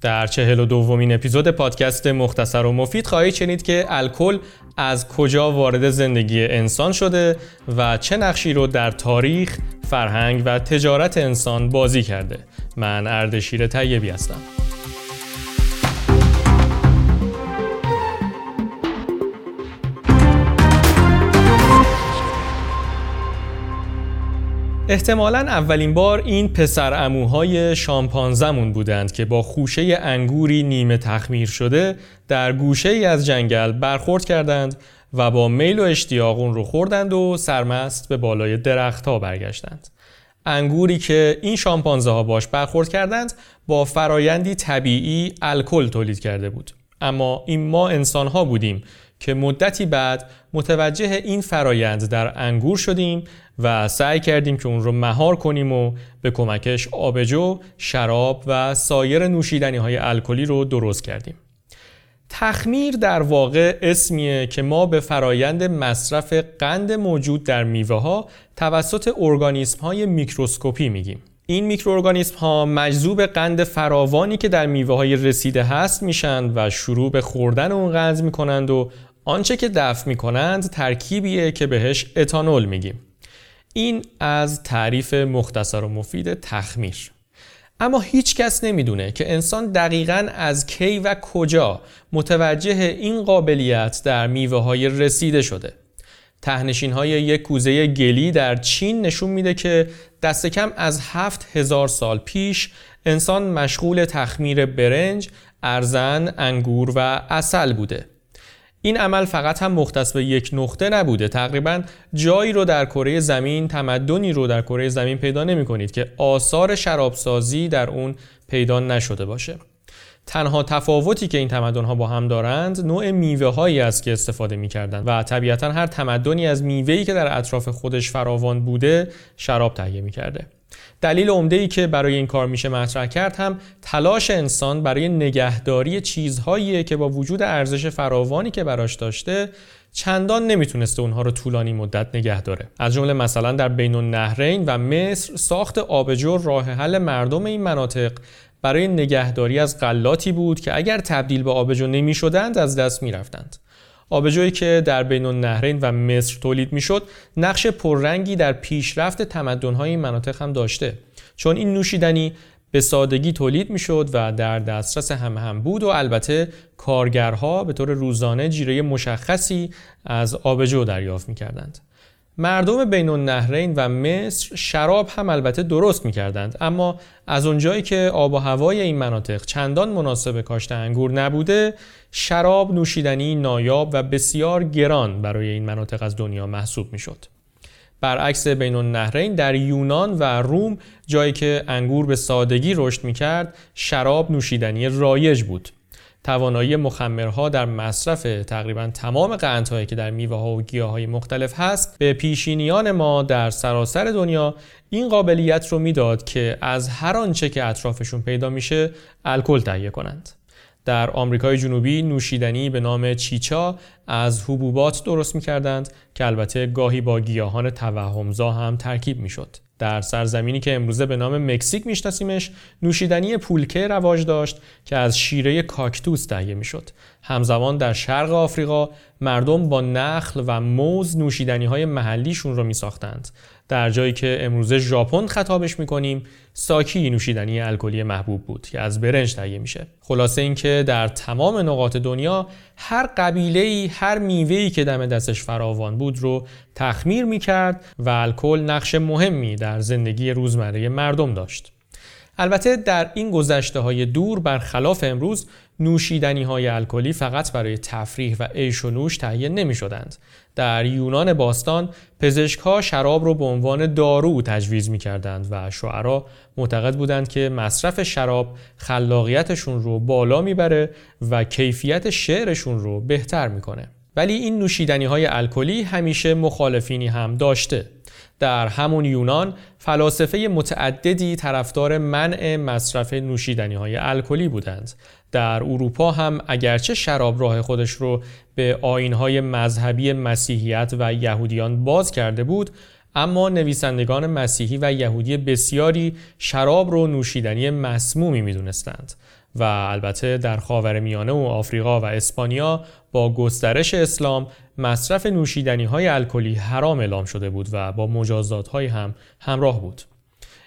در چهل و دومین اپیزود پادکست مختصر و مفید خواهید شنید که الکل از کجا وارد زندگی انسان شده و چه نقشی رو در تاریخ، فرهنگ و تجارت انسان بازی کرده. من اردشیر طیبی هستم. احتمالا اولین بار این پسر اموهای شامپانزمون بودند که با خوشه انگوری نیمه تخمیر شده در گوشه ای از جنگل برخورد کردند و با میل و اشتیاق رو خوردند و سرمست به بالای درخت ها برگشتند. انگوری که این شامپانزه ها باش برخورد کردند با فرایندی طبیعی الکل تولید کرده بود. اما این ما انسان ها بودیم که مدتی بعد متوجه این فرایند در انگور شدیم و سعی کردیم که اون رو مهار کنیم و به کمکش آبجو، شراب و سایر نوشیدنی های الکلی رو درست کردیم. تخمیر در واقع اسمیه که ما به فرایند مصرف قند موجود در میوه ها توسط ارگانیسم های میکروسکوپی میگیم. این میکروارگانیسم ها مجذوب قند فراوانی که در میوه های رسیده هست میشن و شروع به خوردن اون قند می‌کنند و آنچه که دفع می‌کنند ترکیبیه که بهش اتانول میگیم. این از تعریف مختصر و مفید تخمیر. اما هیچ کس نمی‌دونه که انسان دقیقا از کی و کجا متوجه این قابلیت در میوه های رسیده شده. تهنشین های یک کوزه گلی در چین نشون میده که دست کم از هفت هزار سال پیش انسان مشغول تخمیر برنج، ارزن، انگور و اصل بوده. این عمل فقط هم مختص به یک نقطه نبوده. تقریبا جایی رو در کره زمین تمدنی رو در کره زمین پیدا نمی کنید که آثار شرابسازی در اون پیدا نشده باشه. تنها تفاوتی که این تمدن ها با هم دارند نوع میوه هایی است که استفاده می کردن و طبیعتا هر تمدنی از میوهی که در اطراف خودش فراوان بوده شراب تهیه می کرده دلیل عمده ای که برای این کار میشه مطرح کرد هم تلاش انسان برای نگهداری چیزهایی که با وجود ارزش فراوانی که براش داشته چندان نمی‌تونسته اونها رو طولانی مدت نگه داره از جمله مثلا در بین النهرین و مصر ساخت آبجو راه حل مردم این مناطق برای نگهداری از غلاتی بود که اگر تبدیل به آبجو نمی شدند از دست می رفتند. آبجویی که در بین النهرین و مصر تولید می‌شد نقش پررنگی در پیشرفت تمدن‌های این مناطق هم داشته چون این نوشیدنی به سادگی تولید می‌شد و در دسترس هم هم بود و البته کارگرها به طور روزانه جیره مشخصی از آبجو دریافت می‌کردند. مردم بین النهرین و مصر شراب هم البته درست می‌کردند اما از اونجایی که آب و هوای این مناطق چندان مناسب کاشت انگور نبوده شراب نوشیدنی نایاب و بسیار گران برای این مناطق از دنیا محسوب می‌شد. برعکس بین النهرین در یونان و روم جایی که انگور به سادگی رشد می‌کرد شراب نوشیدنی رایج بود توانایی مخمرها در مصرف تقریبا تمام قندهایی که در میوه ها و گیاه های مختلف هست به پیشینیان ما در سراسر دنیا این قابلیت رو می‌داد که از هر آنچه که اطرافشون پیدا میشه الکل تهیه کنند در آمریکای جنوبی نوشیدنی به نام چیچا از حبوبات درست می‌کردند که البته گاهی با گیاهان توهمزا هم ترکیب می‌شد. در سرزمینی که امروزه به نام مکزیک میشناسیمش نوشیدنی پولکه رواج داشت که از شیره کاکتوس تهیه می‌شد. همزمان در شرق آفریقا مردم با نخل و موز نوشیدنی های محلیشون رو می ساختند در جایی که امروزه ژاپن خطابش می‌کنیم ساکی نوشیدنی الکلی محبوب بود که از برنج تهیه میشه. خلاصه اینکه در تمام نقاط دنیا هر قبیله ای هر میوه‌ای که دم دستش فراوان بود رو تخمیر می‌کرد و الکل نقش مهمی در زندگی روزمره مردم داشت. البته در این گذشته های دور برخلاف امروز نوشیدنی های الکلی فقط برای تفریح و عیش و نوش تهیه نمی شدند. در یونان باستان پزشک ها شراب رو به عنوان دارو تجویز می کردند و شعرا معتقد بودند که مصرف شراب خلاقیتشون رو بالا می‌بره و کیفیت شعرشون رو بهتر می‌کنه. ولی این نوشیدنی های الکلی همیشه مخالفینی هم داشته. در همون یونان فلاسفه متعددی طرفدار منع مصرف نوشیدنی های الکلی بودند. در اروپا هم اگرچه شراب راه خودش رو به آینهای مذهبی مسیحیت و یهودیان باز کرده بود اما نویسندگان مسیحی و یهودی بسیاری شراب رو نوشیدنی مسمومی می‌دونستند. و البته در خاورمیانه و آفریقا و اسپانیا با گسترش اسلام مصرف نوشیدنی های الکلی حرام اعلام شده بود و با مجازات های هم همراه بود.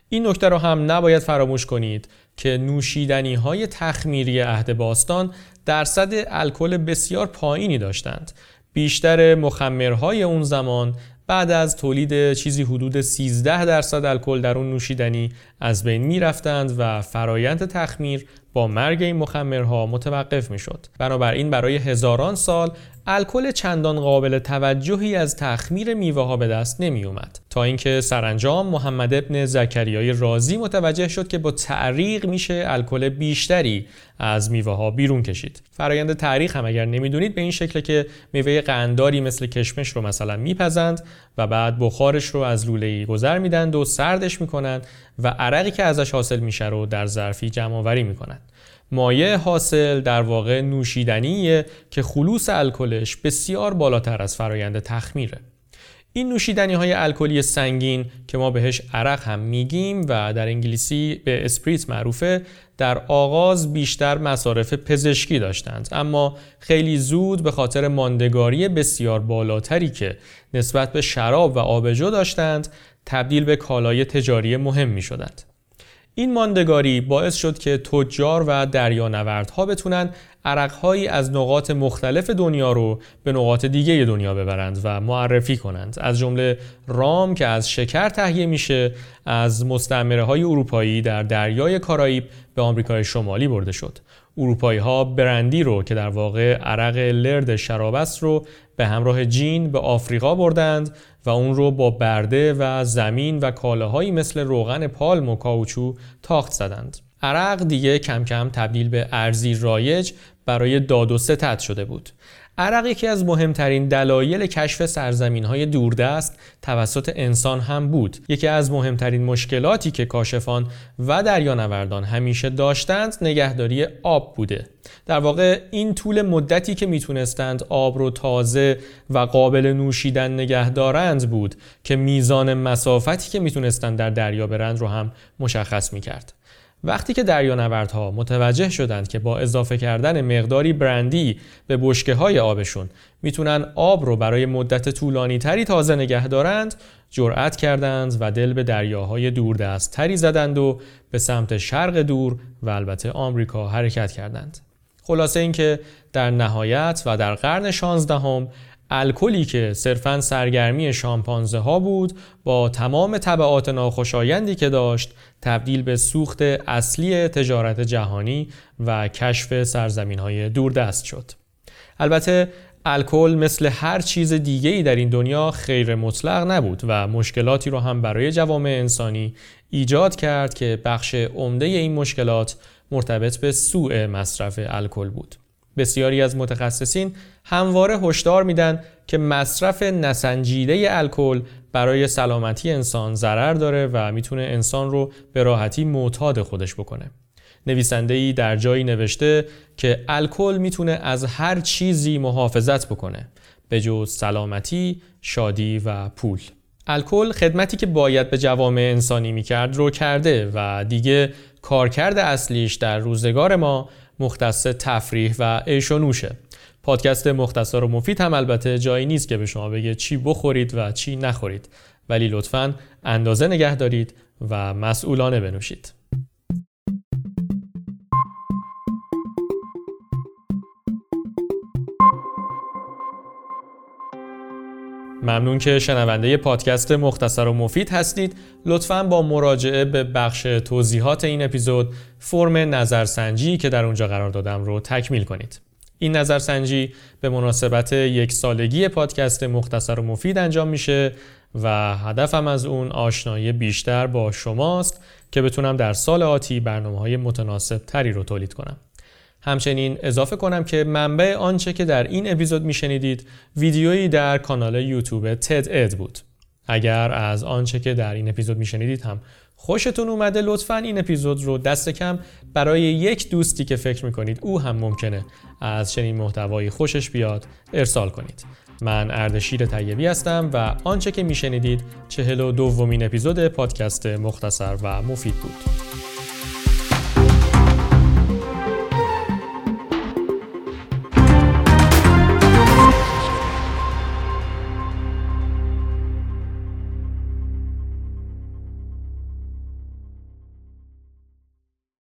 این نکته را هم نباید فراموش کنید که نوشیدنی های تخمیری عهد باستان درصد الکل بسیار پایینی داشتند. بیشتر مخمرهای اون زمان بعد از تولید چیزی حدود 13 درصد الکل در اون نوشیدنی از بین می رفتند و فرایند تخمیر با مرگ این مخمرها متوقف می شد. بنابراین برای هزاران سال الکل چندان قابل توجهی از تخمیر میوه ها به دست نمی اومد تا اینکه سرانجام محمد ابن زکریای رازی متوجه شد که با تعریق میشه الکل بیشتری از میوه ها بیرون کشید فرایند تعریق هم اگر نمی‌دونید به این شکل که میوه قنداری مثل کشمش رو مثلا میپزند و بعد بخارش رو از لوله گذر میدند و سردش می‌کنند و عرقی که ازش حاصل میشه رو در ظرفی جمع آوری می‌کنند مایع حاصل در واقع نوشیدنیه که خلوص الکلش بسیار بالاتر از فرایند تخمیره. این نوشیدنی های الکلی سنگین که ما بهش عرق هم میگیم و در انگلیسی به اسپریت معروفه در آغاز بیشتر مصارف پزشکی داشتند اما خیلی زود به خاطر ماندگاری بسیار بالاتری که نسبت به شراب و آبجو داشتند تبدیل به کالای تجاری مهم می شدند. این ماندگاری باعث شد که تجار و دریانوردها بتونن عرقهایی از نقاط مختلف دنیا رو به نقاط دیگه دنیا ببرند و معرفی کنند از جمله رام که از شکر تهیه میشه از مستعمره های اروپایی در دریای کارائیب به آمریکای شمالی برده شد اروپایی ها برندی رو که در واقع عرق لرد شراب است رو به همراه جین به آفریقا بردند و اون رو با برده و زمین و کالاهایی مثل روغن پالم و کاوچو تاخت زدند. عرق دیگه کم کم تبدیل به ارزی رایج برای داد و ستد شده بود. عرق یکی از مهمترین دلایل کشف سرزمین های دوردست توسط انسان هم بود. یکی از مهمترین مشکلاتی که کاشفان و دریانوردان همیشه داشتند نگهداری آب بوده. در واقع این طول مدتی که می‌تونستند آب رو تازه و قابل نوشیدن نگه دارند بود که میزان مسافتی که می‌تونستند در دریا برند رو هم مشخص می‌کرد. وقتی که دریانوردها متوجه شدند که با اضافه کردن مقداری برندی به بشکه های آبشون می‌تونن آب رو برای مدت طولانی تری تازه نگه دارند جرأت کردند و دل به دریاهای دوردست تری زدند و به سمت شرق دور و البته آمریکا حرکت کردند. خلاصه اینکه در نهایت و در قرن 16 هم الکلی که صرفا سرگرمی شامپانزه ها بود با تمام طبعات ناخوشایندی که داشت تبدیل به سوخت اصلی تجارت جهانی و کشف سرزمین های دوردست شد. البته الکل مثل هر چیز دیگه ای در این دنیا خیر مطلق نبود و مشکلاتی رو هم برای جوامع انسانی ایجاد کرد که بخش عمده این مشکلات مرتبط به سوء مصرف الکل بود. بسیاری از متخصصین همواره هشدار میدن که مصرف نسنجیده الکل برای سلامتی انسان ضرر داره و می‌تونه انسان رو به راحتی معتاد خودش بکنه. نویسنده ای در جایی نوشته که الکل می‌تونه از هر چیزی محافظت بکنه به جز سلامتی، شادی و پول. الکل خدمتی که باید به جوامع انسانی می‌کرد رو کرده و دیگه کارکرد اصلیش در روزگار ما مختص تفریح و عیش و نوشه. پادکست مختصر و مفید هم البته جایی نیست که به شما بگه چی بخورید و چی نخورید. ولی لطفا اندازه نگه دارید و مسئولانه بنوشید. ممنون که شنونده پادکست مختصر و مفید هستید. لطفا با مراجعه به بخش توضیحات این اپیزود فرم نظرسنجی که در اونجا قرار دادم رو تکمیل کنید. این نظرسنجی به مناسبت یک سالگی پادکست مختصر و مفید انجام میشه و هدفم از اون آشنایی بیشتر با شماست که بتونم در سال آتی برنامه های متناسب تری رو تولید کنم. همچنین اضافه کنم که منبع آنچه که در این اپیزود میشنیدید ویدیویی در کانال یوتیوب تد اد بود. اگر از آنچه که در این اپیزود میشنیدید هم خوشتون اومده لطفا این اپیزود رو دست کم برای یک دوستی که فکر می‌کنید او هم ممکنه از چنین محتوایی خوشش بیاد ارسال کنید. من اردشیر طیبی هستم و آنچه که میشنیدید چهل و دومین اپیزود پادکست مختصر و مفید بود.